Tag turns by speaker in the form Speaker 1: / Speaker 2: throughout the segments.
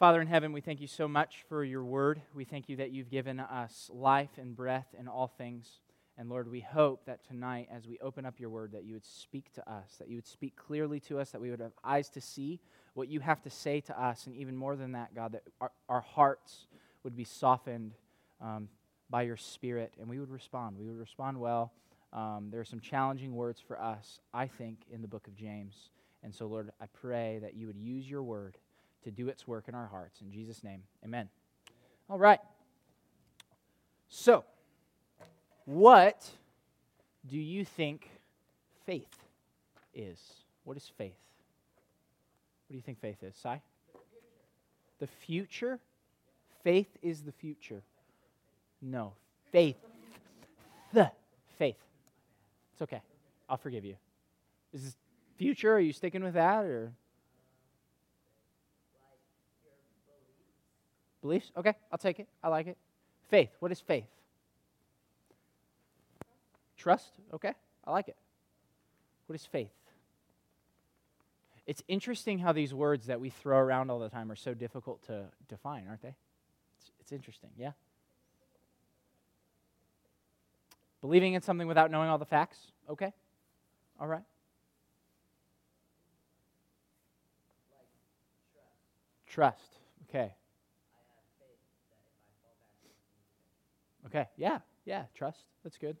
Speaker 1: Father in heaven, we thank you so much for your word. We thank you that you've given us life and breath in all things. And Lord, we hope that tonight, as we open up your word, that you would speak to us, that you would speak clearly to us, that we would have eyes to see what you have to say to us. And even more than that, God, that our, our hearts would be softened um, by your spirit and we would respond. We would respond well. Um, there are some challenging words for us, I think, in the book of James. And so, Lord, I pray that you would use your word to do its work in our hearts. In Jesus' name, amen. All right. So, what do you think faith is? What is faith? What do you think faith is? Sai? The future? Faith is the future. No. Faith. The faith. It's okay. I'll forgive you. Is this future? Are you sticking with that or beliefs? Okay, I'll take it. I like it. Faith. What is faith? Trust. Okay, I like it. What is faith? It's interesting how these words that we throw around all the time are so difficult to define, aren't they? It's, it's interesting, yeah? Believing in something without knowing all the facts? Okay. All right. Trust. Okay. Okay. Yeah. Yeah. Trust. That's good.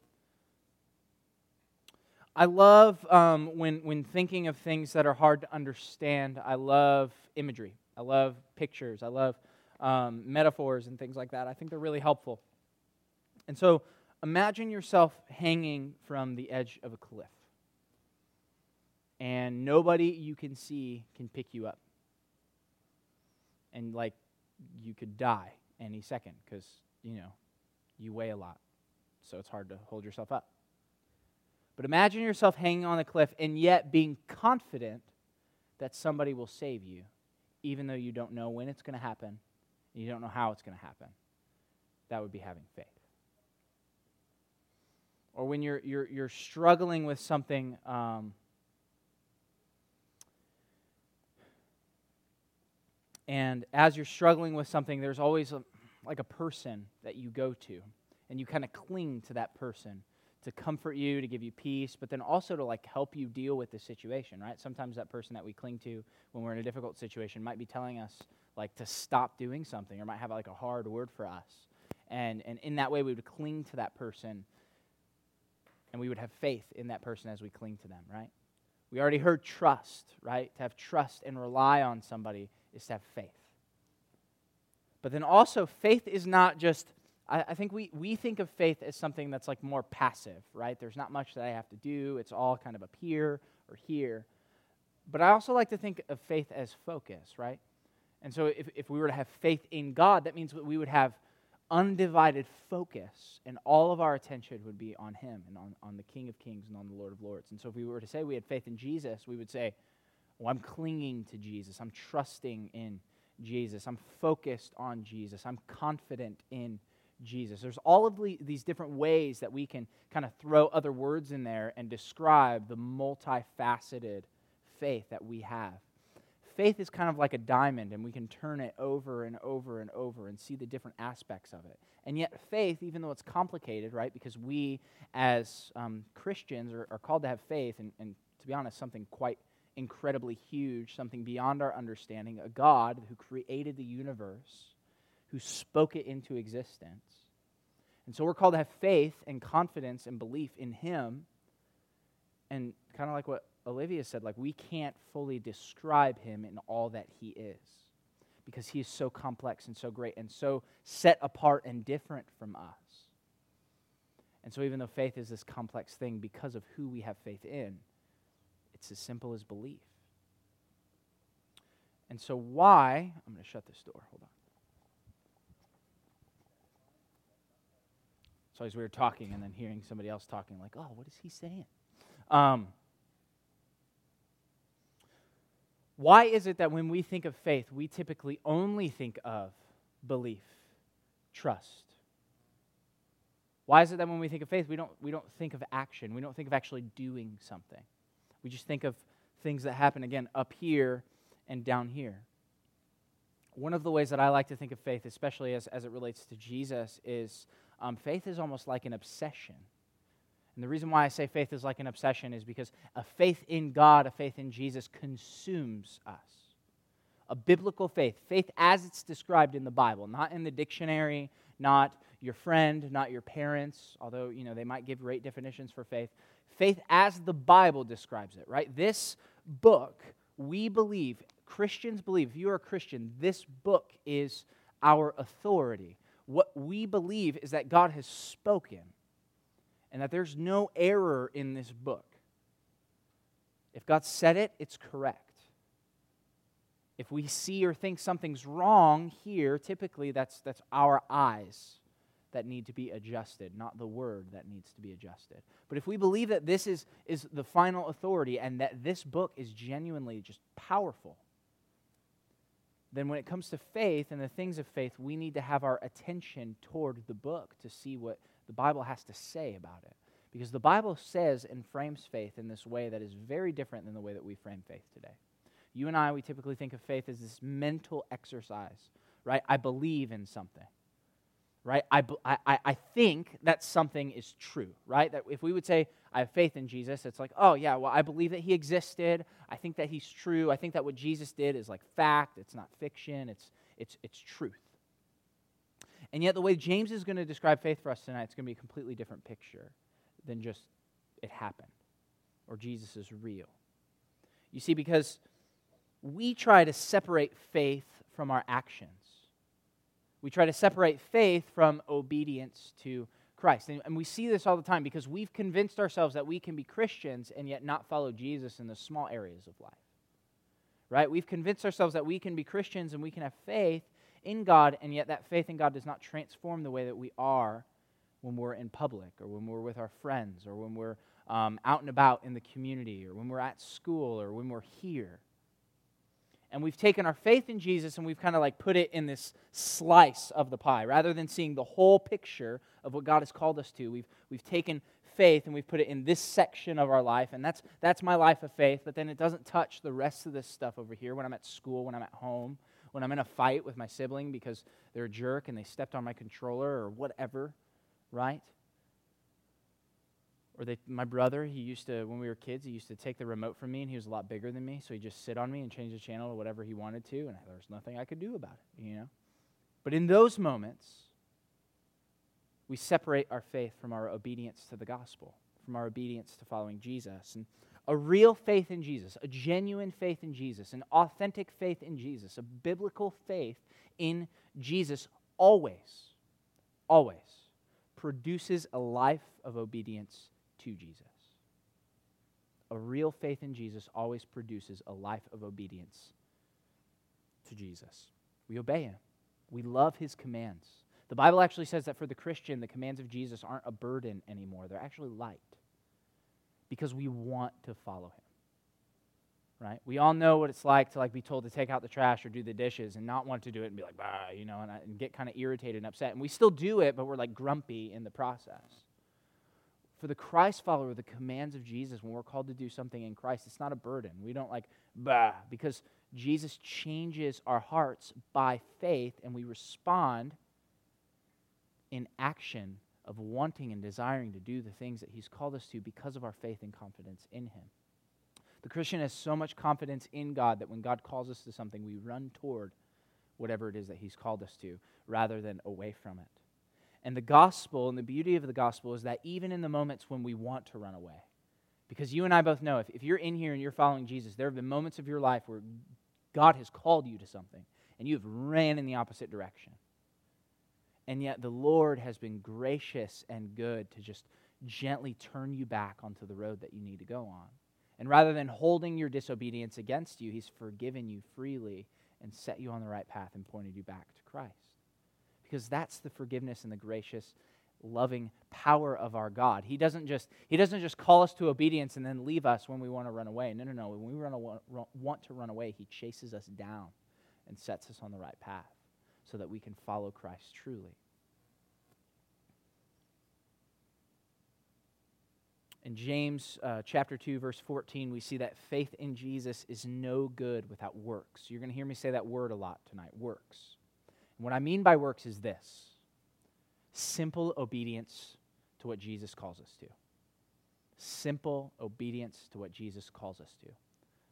Speaker 1: I love um, when, when thinking of things that are hard to understand. I love imagery. I love pictures. I love um, metaphors and things like that. I think they're really helpful. And so imagine yourself hanging from the edge of a cliff, and nobody you can see can pick you up. And like you could die any second because, you know, you weigh a lot. So it's hard to hold yourself up. But imagine yourself hanging on a cliff and yet being confident that somebody will save you, even though you don't know when it's going to happen and you don't know how it's going to happen. That would be having faith. Or when you're, you're, you're struggling with something. Um, and as you're struggling with something, there's always a, like a person that you go to, and you kind of cling to that person to comfort you, to give you peace, but then also to like help you deal with the situation, right? Sometimes that person that we cling to when we're in a difficult situation might be telling us like to stop doing something or might have like a hard word for us. And and in that way we would cling to that person and we would have faith in that person as we cling to them, right? We already heard trust, right? To have trust and rely on somebody is to have faith. But then also faith is not just I, I think we, we think of faith as something that's like more passive, right? There's not much that I have to do, it's all kind of up here or here. But I also like to think of faith as focus, right? And so if, if we were to have faith in God, that means we would have undivided focus, and all of our attention would be on Him and on, on the King of Kings and on the Lord of Lords. And so if we were to say we had faith in Jesus, we would say, Oh, I'm clinging to Jesus. I'm trusting in Jesus. I'm focused on Jesus. I'm confident in Jesus. There's all of these different ways that we can kind of throw other words in there and describe the multifaceted faith that we have. Faith is kind of like a diamond, and we can turn it over and over and over and see the different aspects of it. And yet, faith, even though it's complicated, right, because we as um, Christians are, are, called to have faith, and, and to be honest, something quite incredibly huge, something beyond our understanding, a God who created the universe who spoke it into existence. And so we're called to have faith and confidence and belief in Him. And kind of like what Olivia said, like we can't fully describe Him in all that He is because He is so complex and so great and so set apart and different from us. And so, even though faith is this complex thing, because of who we have faith in, it's as simple as belief. And so, why? I'm going to shut this door. Hold on. It's always weird talking and then hearing somebody else talking, like, oh, what is he saying? Um, why is it that when we think of faith, we typically only think of belief, trust? Why is it that when we think of faith, we don't, we don't think of action? We don't think of actually doing something. We just think of things that happen, again, up here and down here. one of the ways that I like to think of faith, especially as, as it relates to Jesus, is um, faith is almost like an obsession. And the reason why I say faith is like an obsession is because a faith in God, a faith in Jesus, consumes us. A biblical faith, faith as it's described in the Bible, not in the dictionary, not your friend, not your parents, although you know they might give great definitions for faith. Faith as the Bible describes it, right? This book, we believe, Christians believe, if you are a Christian, this book is our authority. What we believe is that God has spoken and that there's no error in this book. If God said it, it's correct. If we see or think something's wrong here, typically that's, that's our eyes that need to be adjusted, not the word that needs to be adjusted. But if we believe that this is, is the final authority and that this book is genuinely just powerful, then when it comes to faith and the things of faith, we need to have our attention toward the book to see what the Bible has to say about it. Because the Bible says and frames faith in this way that is very different than the way that we frame faith today. You and I, we typically think of faith as this mental exercise, right? I believe in something, right? I, I, I think that something is true, right? That if we would say, I have faith in Jesus, it's like, oh, yeah, well, I believe that he existed. I think that he's true. I think that what Jesus did is like fact, it's not fiction, it's, it's, it's truth. And yet, the way James is going to describe faith for us tonight, it's going to be a completely different picture than just it happened or Jesus is real. You see, because we try to separate faith from our actions, we try to separate faith from obedience to Christ. And, and, we see this all the time because we've convinced ourselves that we can be Christians and yet not follow Jesus in the small areas of life. Right? We've convinced ourselves that we can be Christians and we can have faith in God, and yet that faith in God does not transform the way that we are when we're in public or when we're with our friends or when we're um, out and about in the community or when we're at school or when we're here. And we've taken our faith in Jesus and we've kind of like put it in this slice of the pie. Rather than seeing the whole picture of what God has called us to, we've, we've taken faith and we've put it in this section of our life. And that's, that's my life of faith, but then it doesn't touch the rest of this stuff over here when I'm at school, when I'm at home, when I'm in a fight with my sibling because they're a jerk and they stepped on my controller or whatever, right? Or they, my brother, he used to, when we were kids, he used to take the remote from me and he was a lot bigger than me, so he'd just sit on me and change the channel to whatever he wanted to, and there was nothing I could do about it, you know? But in those moments, we separate our faith from our obedience to the gospel, from our obedience to following Jesus. And a real faith in Jesus, a genuine faith in Jesus, an authentic faith in Jesus, a biblical faith in Jesus always, always produces a life of obedience to Jesus. A real faith in Jesus always produces a life of obedience to Jesus. We obey him, we love his commands. The Bible actually says that for the Christian, the commands of Jesus aren't a burden anymore, they're actually light because we want to follow him. Right? We all know what it's like to like be told to take out the trash or do the dishes and not want to do it and be like, bah, you know, and, uh, and get kind of irritated and upset. And we still do it, but we're like grumpy in the process. For the Christ follower, the commands of Jesus, when we're called to do something in Christ, it's not a burden. We don't like, bah, because Jesus changes our hearts by faith and we respond in action of wanting and desiring to do the things that He's called us to because of our faith and confidence in Him. The Christian has so much confidence in God that when God calls us to something, we run toward whatever it is that He's called us to rather than away from it. And the gospel and the beauty of the gospel is that even in the moments when we want to run away, because you and I both know if, if you're in here and you're following Jesus, there have been moments of your life where God has called you to something and you have ran in the opposite direction. And yet the Lord has been gracious and good to just gently turn you back onto the road that you need to go on. And rather than holding your disobedience against you, He's forgiven you freely and set you on the right path and pointed you back to Christ. Because that's the forgiveness and the gracious, loving power of our God. He doesn't just, he doesn't just call us to obedience and then leave us when we want to run away. No, no, no. When we run, want to run away, He chases us down and sets us on the right path so that we can follow Christ truly. In James uh, chapter 2, verse 14, we see that faith in Jesus is no good without works. You're going to hear me say that word a lot tonight works. What I mean by works is this simple obedience to what Jesus calls us to. Simple obedience to what Jesus calls us to.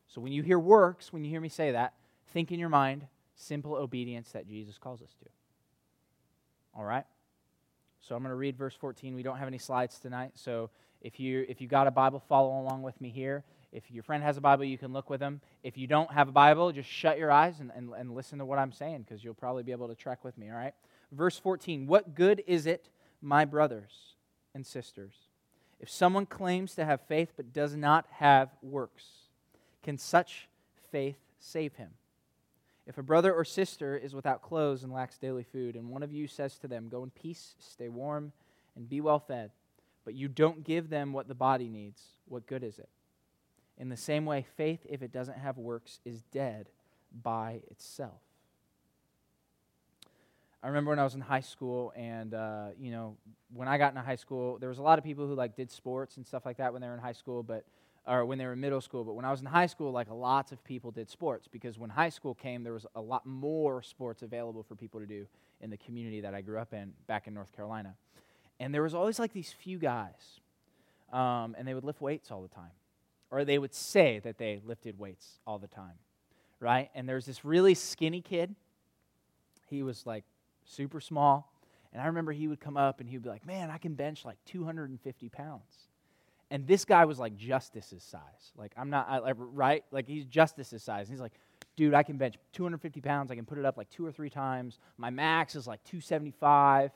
Speaker 1: So when you hear works, when you hear me say that, think in your mind simple obedience that Jesus calls us to. All right? So I'm going to read verse 14. We don't have any slides tonight, so if you if you got a Bible, follow along with me here. If your friend has a Bible, you can look with them. If you don't have a Bible, just shut your eyes and, and, and listen to what I'm saying because you'll probably be able to track with me, all right? Verse 14 What good is it, my brothers and sisters, if someone claims to have faith but does not have works? Can such faith save him? If a brother or sister is without clothes and lacks daily food, and one of you says to them, Go in peace, stay warm, and be well fed, but you don't give them what the body needs, what good is it? In the same way, faith, if it doesn't have works, is dead by itself. I remember when I was in high school, and uh, you know, when I got into high school, there was a lot of people who like did sports and stuff like that when they were in high school, but or when they were in middle school. But when I was in high school, like lots of people did sports because when high school came, there was a lot more sports available for people to do in the community that I grew up in back in North Carolina. And there was always like these few guys, um, and they would lift weights all the time. Or they would say that they lifted weights all the time, right? And there's this really skinny kid. He was like super small. And I remember he would come up and he would be like, Man, I can bench like 250 pounds. And this guy was like Justice's size. Like, I'm not, I, right? Like, he's Justice's size. And he's like, Dude, I can bench 250 pounds. I can put it up like two or three times. My max is like 275.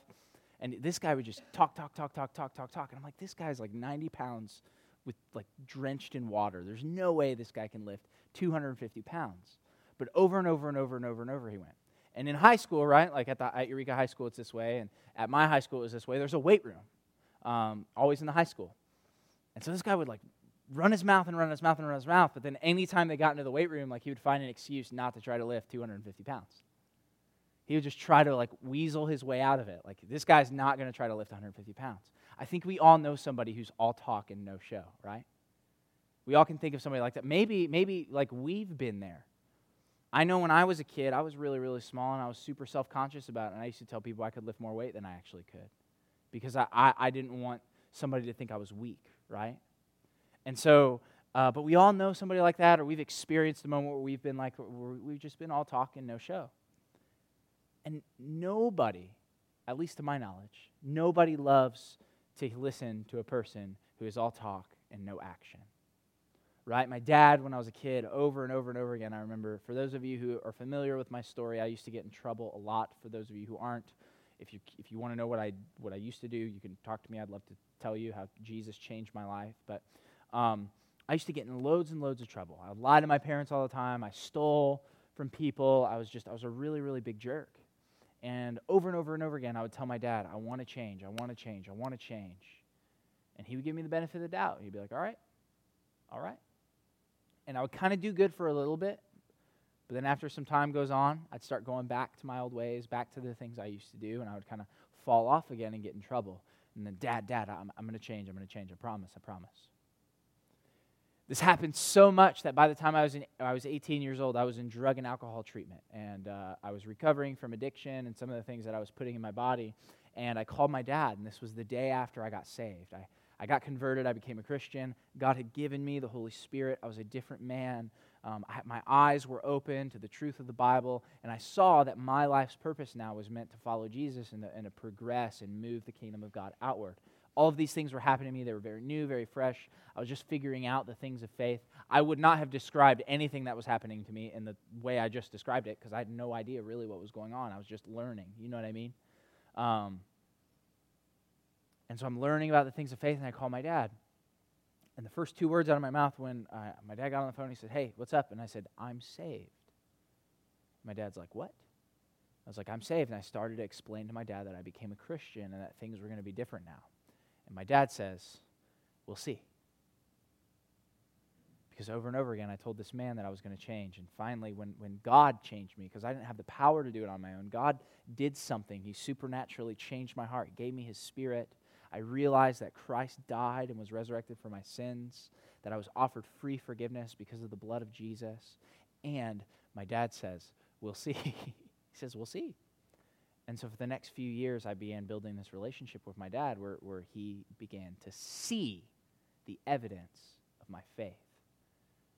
Speaker 1: And this guy would just talk, talk, talk, talk, talk, talk, talk. And I'm like, this guy's like 90 pounds with like drenched in water. There's no way this guy can lift 250 pounds. But over and over and over and over and over he went. And in high school, right, like at, the, at Eureka High School, it's this way. And at my high school, it was this way. There's a weight room, um, always in the high school. And so this guy would like run his mouth and run his mouth and run his mouth. But then anytime they got into the weight room, like he would find an excuse not to try to lift 250 pounds he would just try to like weasel his way out of it. Like this guy's not going to try to lift 150 pounds. I think we all know somebody who's all talk and no show, right? We all can think of somebody like that. Maybe, maybe like we've been there. I know when I was a kid, I was really, really small and I was super self conscious about it. And I used to tell people I could lift more weight than I actually could because I, I, I didn't want somebody to think I was weak, right? And so, uh, but we all know somebody like that, or we've experienced a moment where we've been like, we've just been all talk and no show. And nobody, at least to my knowledge, nobody loves to listen to a person who is all talk and no action. Right? My dad, when I was a kid, over and over and over again, I remember, for those of you who are familiar with my story, I used to get in trouble a lot. For those of you who aren't, if you, if you want to know what I, what I used to do, you can talk to me. I'd love to tell you how Jesus changed my life. But um, I used to get in loads and loads of trouble. I would lie to my parents all the time. I stole from people. I was just, I was a really, really big jerk. And over and over and over again, I would tell my dad, I want to change, I want to change, I want to change. And he would give me the benefit of the doubt. He'd be like, all right, all right. And I would kind of do good for a little bit. But then after some time goes on, I'd start going back to my old ways, back to the things I used to do, and I would kind of fall off again and get in trouble. And then, Dad, Dad, I'm, I'm going to change. I'm going to change. I promise. I promise. This happened so much that by the time I was, in, I was 18 years old, I was in drug and alcohol treatment. And uh, I was recovering from addiction and some of the things that I was putting in my body. And I called my dad, and this was the day after I got saved. I, I got converted, I became a Christian. God had given me the Holy Spirit. I was a different man. Um, I, my eyes were open to the truth of the Bible, and I saw that my life's purpose now was meant to follow Jesus and and to progress and move the kingdom of God outward. All of these things were happening to me. They were very new, very fresh. I was just figuring out the things of faith. I would not have described anything that was happening to me in the way I just described it because I had no idea really what was going on. I was just learning. You know what I mean? Um, and so I'm learning about the things of faith, and I call my dad. And the first two words out of my mouth when I, my dad got on the phone, he said, Hey, what's up? And I said, I'm saved. My dad's like, What? I was like, I'm saved. And I started to explain to my dad that I became a Christian and that things were going to be different now. And my dad says, We'll see. Because over and over again, I told this man that I was going to change. And finally, when, when God changed me, because I didn't have the power to do it on my own, God did something. He supernaturally changed my heart, gave me his spirit. I realized that Christ died and was resurrected for my sins, that I was offered free forgiveness because of the blood of Jesus. And my dad says, We'll see. he says, We'll see. And so for the next few years, I began building this relationship with my dad where, where he began to see the evidence of my faith.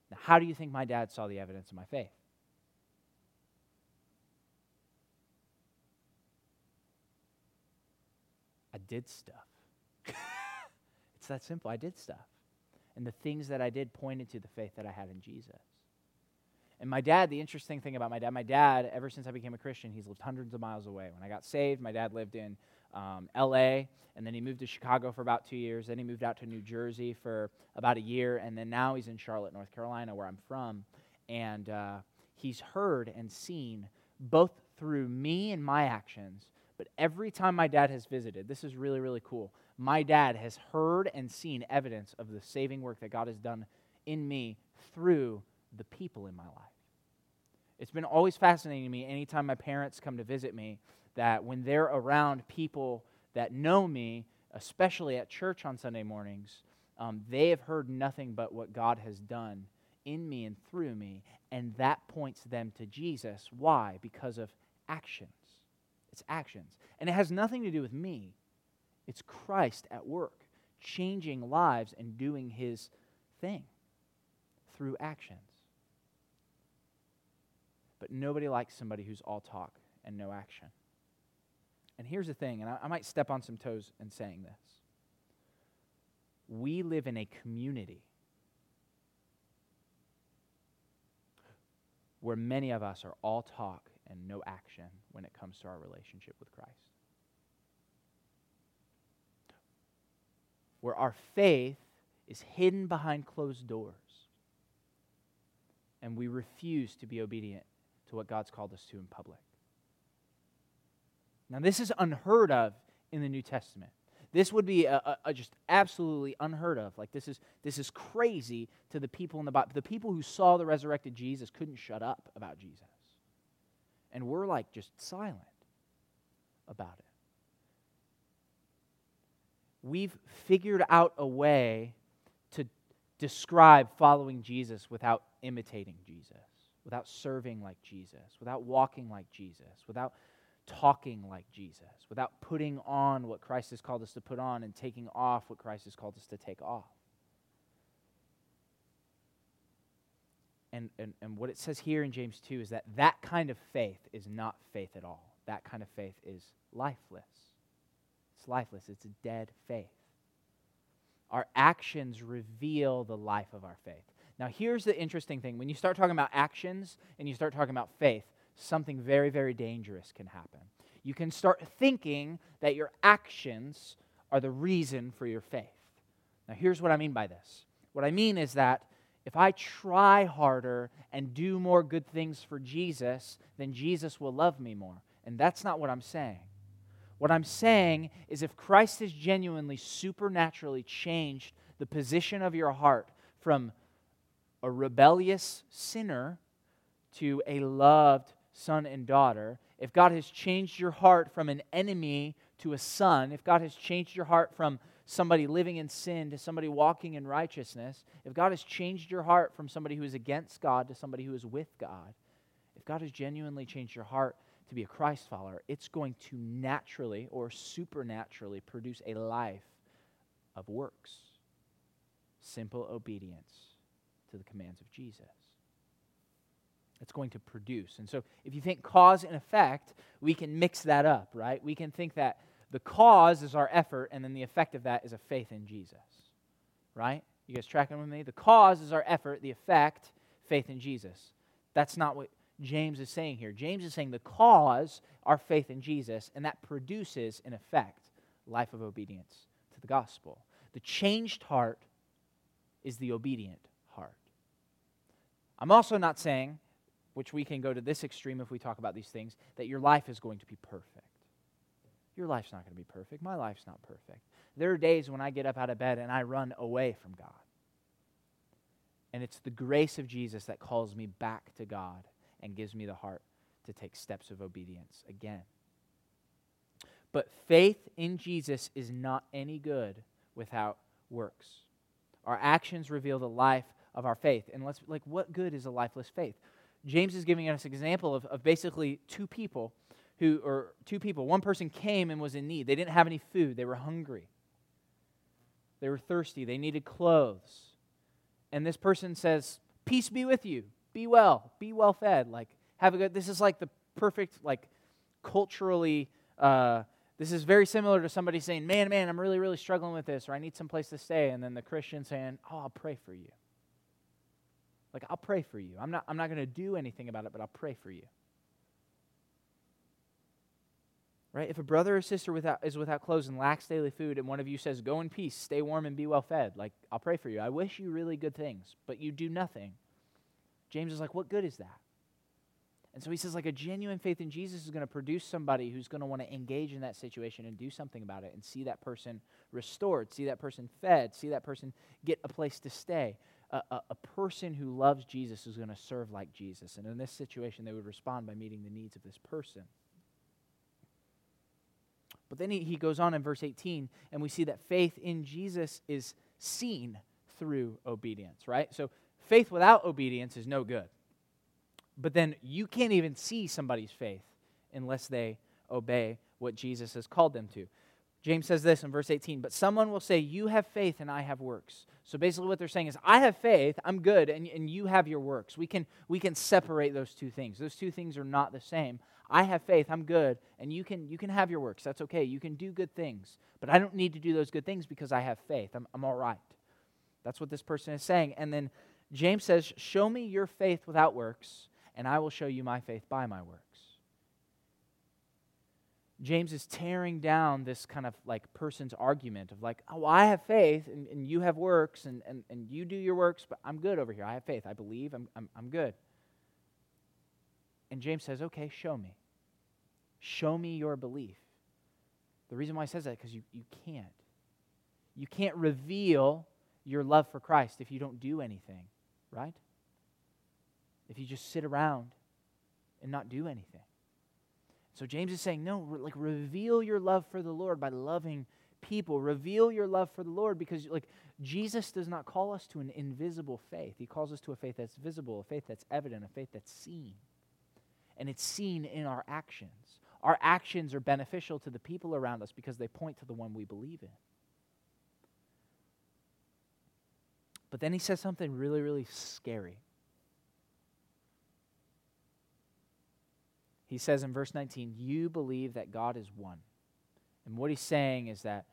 Speaker 1: Now, how do you think my dad saw the evidence of my faith? I did stuff. it's that simple. I did stuff. And the things that I did pointed to the faith that I had in Jesus. And my dad, the interesting thing about my dad, my dad, ever since I became a Christian, he's lived hundreds of miles away. When I got saved, my dad lived in um, LA, and then he moved to Chicago for about two years. Then he moved out to New Jersey for about a year, and then now he's in Charlotte, North Carolina, where I'm from. And uh, he's heard and seen both through me and my actions, but every time my dad has visited, this is really, really cool. My dad has heard and seen evidence of the saving work that God has done in me through the people in my life. It's been always fascinating to me anytime my parents come to visit me that when they're around people that know me, especially at church on Sunday mornings, um, they have heard nothing but what God has done in me and through me, and that points them to Jesus. Why? Because of actions. It's actions. And it has nothing to do with me, it's Christ at work, changing lives and doing his thing through actions. But nobody likes somebody who's all talk and no action. And here's the thing, and I, I might step on some toes in saying this. We live in a community where many of us are all talk and no action when it comes to our relationship with Christ. Where our faith is hidden behind closed doors and we refuse to be obedient what God's called us to in public. Now, this is unheard of in the New Testament. This would be a, a, a just absolutely unheard of. Like this is this is crazy to the people in the Bible. The people who saw the resurrected Jesus couldn't shut up about Jesus, and we're like just silent about it. We've figured out a way to describe following Jesus without imitating Jesus without serving like Jesus, without walking like Jesus, without talking like Jesus, without putting on what Christ has called us to put on and taking off what Christ has called us to take off. And, and, and what it says here in James 2 is that that kind of faith is not faith at all. That kind of faith is lifeless. It's lifeless, it's a dead faith. Our actions reveal the life of our faith. Now, here's the interesting thing when you start talking about actions and you start talking about faith, something very, very dangerous can happen. You can start thinking that your actions are the reason for your faith. Now, here's what I mean by this what I mean is that if I try harder and do more good things for Jesus, then Jesus will love me more. And that's not what I'm saying. What I'm saying is if Christ has genuinely, supernaturally changed the position of your heart from a rebellious sinner to a loved son and daughter, if God has changed your heart from an enemy to a son, if God has changed your heart from somebody living in sin to somebody walking in righteousness, if God has changed your heart from somebody who is against God to somebody who is with God, if God has genuinely changed your heart to be a Christ follower, it's going to naturally or supernaturally produce a life of works, simple obedience to the commands of Jesus. It's going to produce. And so if you think cause and effect, we can mix that up, right? We can think that the cause is our effort, and then the effect of that is a faith in Jesus, right? You guys tracking with me? The cause is our effort, the effect, faith in Jesus. That's not what James is saying here. James is saying the cause, our faith in Jesus, and that produces, in effect, life of obedience to the gospel. The changed heart is the obedient I'm also not saying, which we can go to this extreme if we talk about these things, that your life is going to be perfect. Your life's not going to be perfect. My life's not perfect. There are days when I get up out of bed and I run away from God. And it's the grace of Jesus that calls me back to God and gives me the heart to take steps of obedience again. But faith in Jesus is not any good without works. Our actions reveal the life of our faith. And let's, like, what good is a lifeless faith? James is giving us an example of, of basically two people who, or two people. One person came and was in need. They didn't have any food, they were hungry, they were thirsty, they needed clothes. And this person says, Peace be with you. Be well. Be well fed. Like, have a good. This is like the perfect, like, culturally. Uh, this is very similar to somebody saying, Man, man, I'm really, really struggling with this, or I need some place to stay. And then the Christian saying, Oh, I'll pray for you. Like, I'll pray for you. I'm not, I'm not going to do anything about it, but I'll pray for you. Right? If a brother or sister without, is without clothes and lacks daily food, and one of you says, Go in peace, stay warm, and be well fed, like, I'll pray for you. I wish you really good things, but you do nothing. James is like, What good is that? And so he says, like, a genuine faith in Jesus is going to produce somebody who's going to want to engage in that situation and do something about it and see that person restored, see that person fed, see that person get a place to stay. A, a, a person who loves Jesus is going to serve like Jesus. And in this situation, they would respond by meeting the needs of this person. But then he, he goes on in verse 18, and we see that faith in Jesus is seen through obedience, right? So faith without obedience is no good. But then you can't even see somebody's faith unless they obey what Jesus has called them to. James says this in verse 18, but someone will say, You have faith and I have works. So basically, what they're saying is, I have faith, I'm good, and, and you have your works. We can, we can separate those two things. Those two things are not the same. I have faith, I'm good, and you can, you can have your works. That's okay. You can do good things. But I don't need to do those good things because I have faith. I'm, I'm all right. That's what this person is saying. And then James says, Show me your faith without works, and I will show you my faith by my works. James is tearing down this kind of like person's argument of like, oh, I have faith and, and you have works and, and, and you do your works, but I'm good over here. I have faith. I believe. I'm, I'm, I'm good. And James says, okay, show me. Show me your belief. The reason why he says that because you, you can't. You can't reveal your love for Christ if you don't do anything, right? if you just sit around and not do anything. So James is saying, no, like reveal your love for the Lord by loving people. Reveal your love for the Lord because like Jesus does not call us to an invisible faith. He calls us to a faith that's visible, a faith that's evident, a faith that's seen. And it's seen in our actions. Our actions are beneficial to the people around us because they point to the one we believe in. But then he says something really, really scary. He says in verse 19, You believe that God is one. And what he's saying is that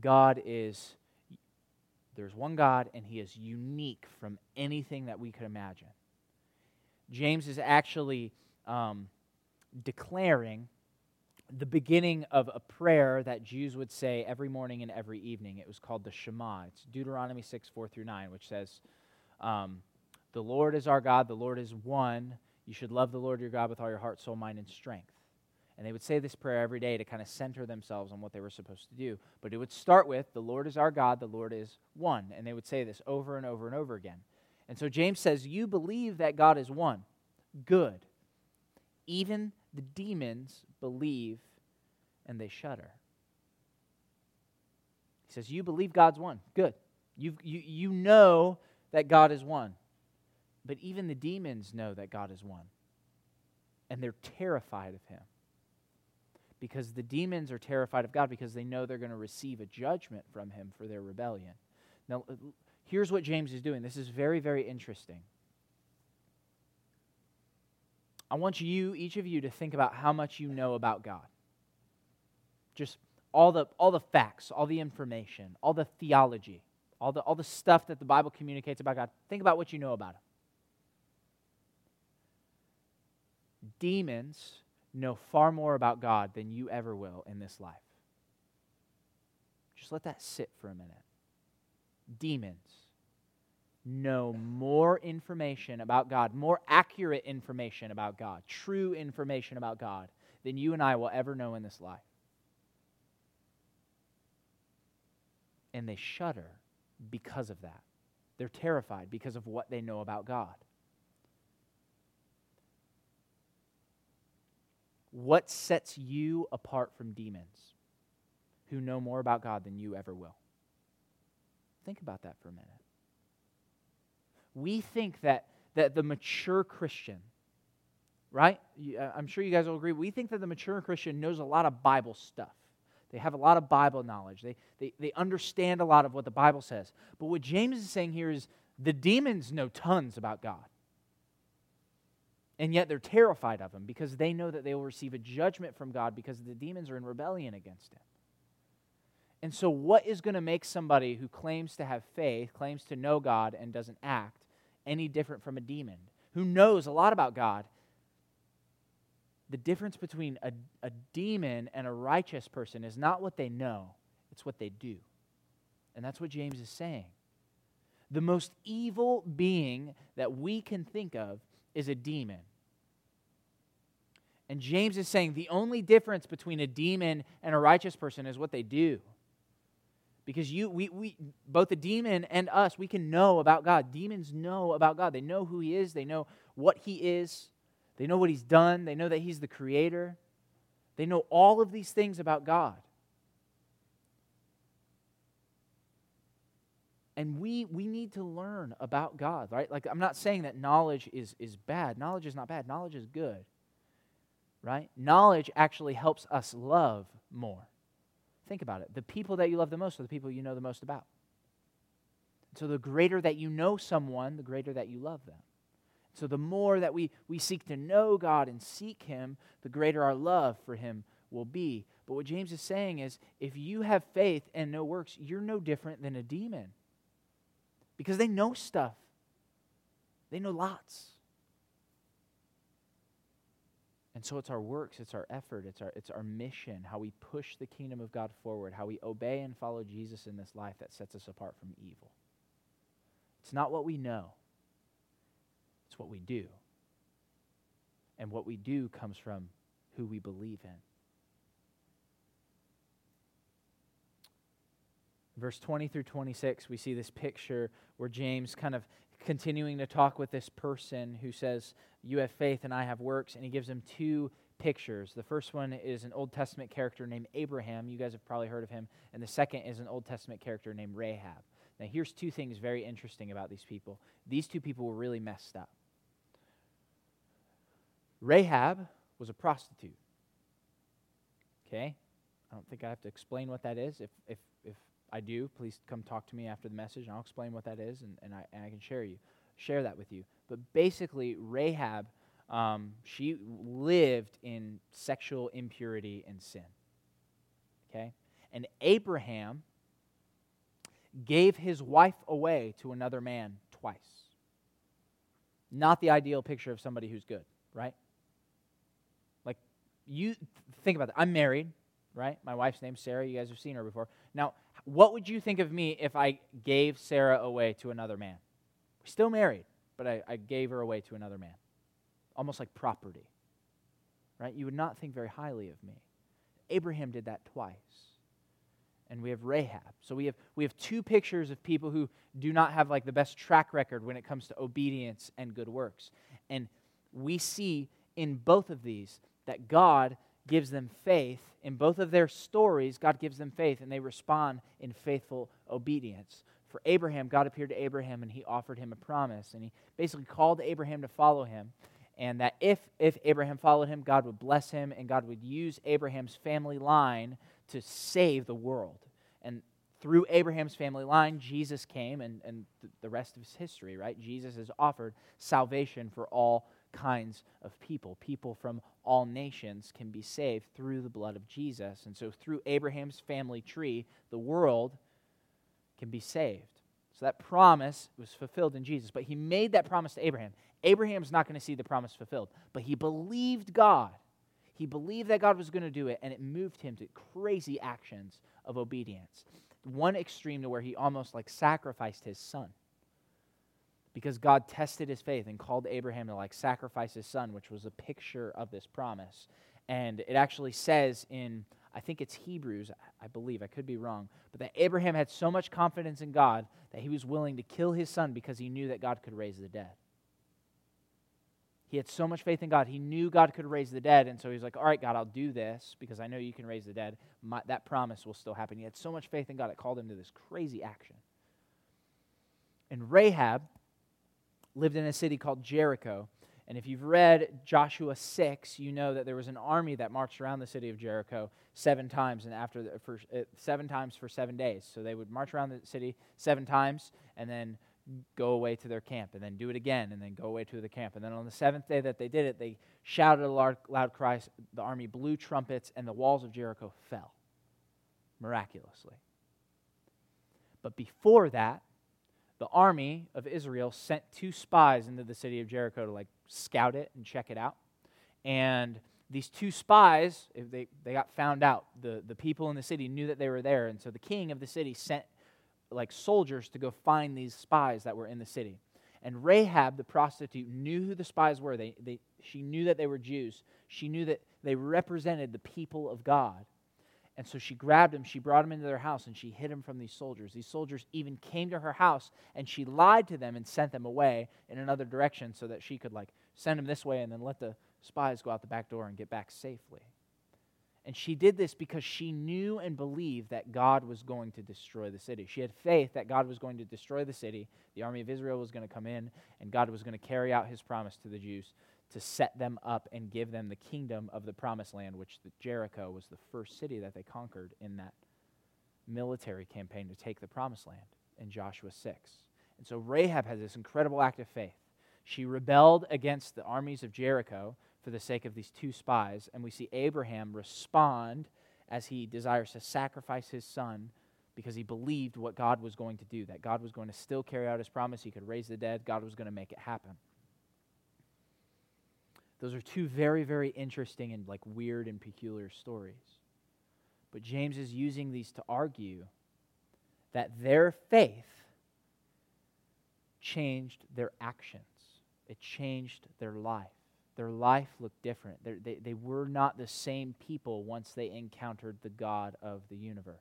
Speaker 1: God is, there's one God, and he is unique from anything that we could imagine. James is actually um, declaring the beginning of a prayer that Jews would say every morning and every evening. It was called the Shema. It's Deuteronomy 6, 4 through 9, which says, um, The Lord is our God, the Lord is one. You should love the Lord your God with all your heart, soul, mind, and strength. And they would say this prayer every day to kind of center themselves on what they were supposed to do. But it would start with, The Lord is our God, the Lord is one. And they would say this over and over and over again. And so James says, You believe that God is one. Good. Even the demons believe and they shudder. He says, You believe God's one. Good. you you, you know that God is one. But even the demons know that God is one. And they're terrified of him. Because the demons are terrified of God because they know they're going to receive a judgment from him for their rebellion. Now, here's what James is doing. This is very, very interesting. I want you, each of you, to think about how much you know about God. Just all the, all the facts, all the information, all the theology, all the, all the stuff that the Bible communicates about God. Think about what you know about Him. Demons know far more about God than you ever will in this life. Just let that sit for a minute. Demons know more information about God, more accurate information about God, true information about God than you and I will ever know in this life. And they shudder because of that. They're terrified because of what they know about God. What sets you apart from demons? who know more about God than you ever will. Think about that for a minute. We think that, that the mature Christian, right? Uh, I'm sure you guys will agree. We think that the mature Christian knows a lot of Bible stuff. They have a lot of Bible knowledge. They, they, they understand a lot of what the Bible says. But what James is saying here is the demons know tons about God. And yet they're terrified of him because they know that they will receive a judgment from God because the demons are in rebellion against him. And so, what is going to make somebody who claims to have faith, claims to know God, and doesn't act any different from a demon who knows a lot about God? The difference between a, a demon and a righteous person is not what they know, it's what they do. And that's what James is saying. The most evil being that we can think of is a demon. And James is saying the only difference between a demon and a righteous person is what they do. Because you, we, we, both the demon and us, we can know about God. Demons know about God. They know who He is. They know what He is. They know what He's done. They know that He's the Creator. They know all of these things about God. and we we need to learn about god right like i'm not saying that knowledge is is bad knowledge is not bad knowledge is good right? Knowledge actually helps us love more. Think about it. The people that you love the most are the people you know the most about. So the greater that you know someone, the greater that you love them. So the more that we, we seek to know God and seek Him, the greater our love for Him will be. But what James is saying is if you have faith and no works, you're no different than a demon. Because they know stuff, they know lots. And so it's our works, it's our effort, it's our, it's our mission, how we push the kingdom of God forward, how we obey and follow Jesus in this life that sets us apart from evil. It's not what we know, it's what we do. And what we do comes from who we believe in. Verse 20 through 26, we see this picture where James kind of continuing to talk with this person who says, You have faith and I have works. And he gives him two pictures. The first one is an Old Testament character named Abraham. You guys have probably heard of him. And the second is an Old Testament character named Rahab. Now, here's two things very interesting about these people. These two people were really messed up. Rahab was a prostitute. Okay? I don't think I have to explain what that is. If, if, I do, please come talk to me after the message, and I'll explain what that is, and, and, I, and I can share you, share that with you. But basically, Rahab, um, she lived in sexual impurity and sin. Okay, and Abraham gave his wife away to another man twice. Not the ideal picture of somebody who's good, right? Like you think about that. I'm married, right? My wife's name's Sarah. You guys have seen her before. Now, what would you think of me if I gave Sarah away to another man? We're still married, but I, I gave her away to another man. Almost like property. Right? You would not think very highly of me. Abraham did that twice. And we have Rahab. So we have, we have two pictures of people who do not have like the best track record when it comes to obedience and good works. And we see in both of these that God gives them faith. In both of their stories, God gives them faith, and they respond in faithful obedience. For Abraham, God appeared to Abraham and he offered him a promise. And he basically called Abraham to follow him. And that if, if Abraham followed him, God would bless him and God would use Abraham's family line to save the world. And through Abraham's family line, Jesus came, and, and the rest of his history, right? Jesus has offered salvation for all kinds of people. People from all nations can be saved through the blood of Jesus. And so, through Abraham's family tree, the world can be saved. So, that promise was fulfilled in Jesus. But he made that promise to Abraham. Abraham's not going to see the promise fulfilled, but he believed God. He believed that God was going to do it, and it moved him to crazy actions of obedience. One extreme to where he almost like sacrificed his son because God tested his faith and called Abraham to like sacrifice his son, which was a picture of this promise. And it actually says in, I think it's Hebrews, I believe, I could be wrong, but that Abraham had so much confidence in God that he was willing to kill his son because he knew that God could raise the dead. He had so much faith in God. He knew God could raise the dead. And so he's like, All right, God, I'll do this because I know you can raise the dead. My, that promise will still happen. He had so much faith in God, it called him to this crazy action. And Rahab lived in a city called Jericho. And if you've read Joshua 6, you know that there was an army that marched around the city of Jericho seven times and after the, for uh, seven times for 7 days. So they would march around the city seven times and then go away to their camp and then do it again and then go away to the camp. And then on the seventh day that they did it, they shouted a loud, loud cry. The army blew trumpets and the walls of Jericho fell miraculously. But before that, the army of Israel sent two spies into the city of Jericho to like scout it and check it out. And these two spies, they, they got found out, the, the people in the city knew that they were there. And so the king of the city sent like soldiers to go find these spies that were in the city. And Rahab, the prostitute, knew who the spies were. They, they, she knew that they were Jews. She knew that they represented the people of God. And so she grabbed him, she brought him into their house, and she hid him from these soldiers. These soldiers even came to her house, and she lied to them and sent them away in another direction so that she could, like, send them this way and then let the spies go out the back door and get back safely. And she did this because she knew and believed that God was going to destroy the city. She had faith that God was going to destroy the city, the army of Israel was going to come in, and God was going to carry out his promise to the Jews to set them up and give them the kingdom of the promised land, which Jericho was the first city that they conquered in that military campaign to take the promised land in Joshua 6. And so Rahab has this incredible act of faith. She rebelled against the armies of Jericho for the sake of these two spies, and we see Abraham respond as he desires to sacrifice his son because he believed what God was going to do, that God was going to still carry out his promise. He could raise the dead, God was going to make it happen. Those are two very, very interesting and like weird and peculiar stories. But James is using these to argue that their faith changed their actions, it changed their life. Their life looked different. They, they were not the same people once they encountered the God of the universe.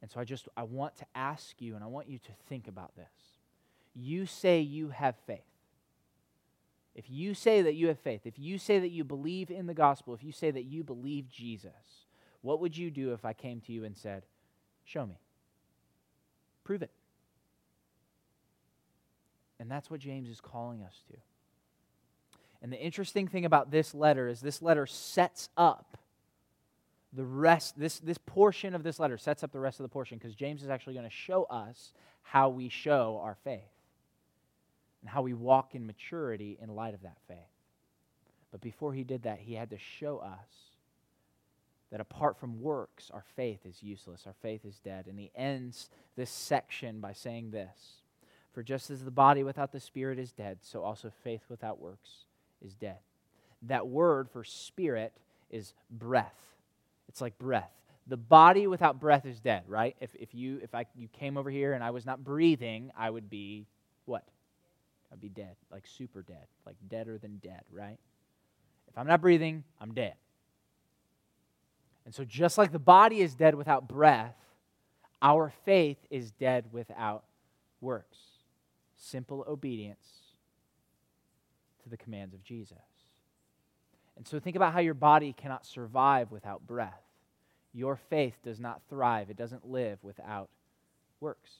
Speaker 1: And so I just I want to ask you and I want you to think about this. You say you have faith. If you say that you have faith, if you say that you believe in the gospel, if you say that you believe Jesus, what would you do if I came to you and said, Show me? Prove it. And that's what James is calling us to. And the interesting thing about this letter is this letter sets up the rest, this, this portion of this letter sets up the rest of the portion because James is actually going to show us how we show our faith and how we walk in maturity in light of that faith. But before he did that, he had to show us that apart from works, our faith is useless, our faith is dead. And he ends this section by saying this For just as the body without the spirit is dead, so also faith without works is dead. That word for spirit is breath. It's like breath. The body without breath is dead, right? If, if you if I you came over here and I was not breathing, I would be what? I'd be dead, like super dead, like deader than dead, right? If I'm not breathing, I'm dead. And so, just like the body is dead without breath, our faith is dead without works. Simple obedience to the commands of Jesus. And so, think about how your body cannot survive without breath. Your faith does not thrive, it doesn't live without works.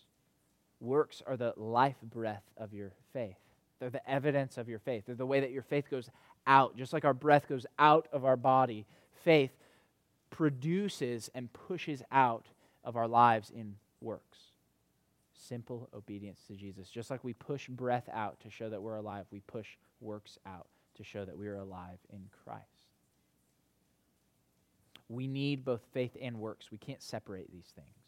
Speaker 1: Works are the life breath of your faith. They're the evidence of your faith. They're the way that your faith goes out. Just like our breath goes out of our body, faith produces and pushes out of our lives in works. Simple obedience to Jesus. Just like we push breath out to show that we're alive, we push works out to show that we are alive in Christ. We need both faith and works. We can't separate these things.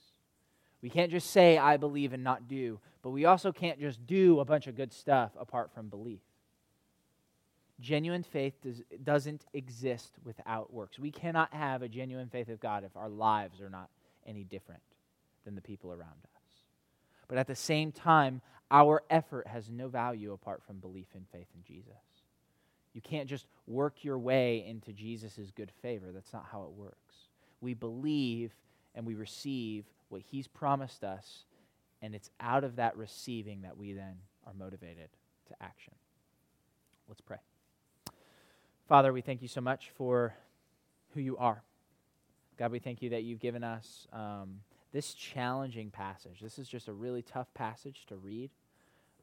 Speaker 1: We can't just say, I believe and not do, but we also can't just do a bunch of good stuff apart from belief. Genuine faith does, doesn't exist without works. We cannot have a genuine faith of God if our lives are not any different than the people around us. But at the same time, our effort has no value apart from belief and faith in Jesus. You can't just work your way into Jesus' good favor. That's not how it works. We believe and we receive what He's promised us, and it's out of that receiving that we then are motivated to action. Let's pray. Father, we thank you so much for who you are. God, we thank you that you've given us um, this challenging passage. This is just a really tough passage to read.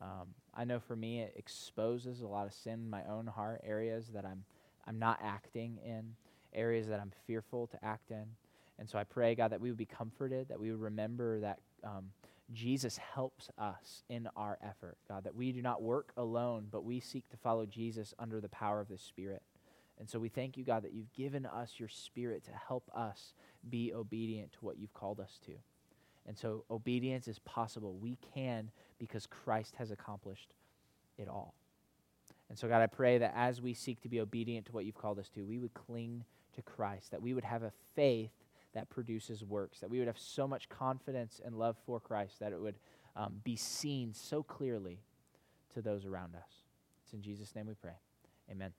Speaker 1: Um, I know for me, it exposes a lot of sin in my own heart, areas that I'm, I'm not acting in, areas that I'm fearful to act in. And so I pray, God, that we would be comforted, that we would remember that um, Jesus helps us in our effort, God, that we do not work alone, but we seek to follow Jesus under the power of the Spirit. And so we thank you, God, that you've given us your Spirit to help us be obedient to what you've called us to. And so obedience is possible. We can because Christ has accomplished it all. And so, God, I pray that as we seek to be obedient to what you've called us to, we would cling to Christ, that we would have a faith that produces works, that we would have so much confidence and love for Christ that it would um, be seen so clearly to those around us. It's in Jesus' name we pray. Amen.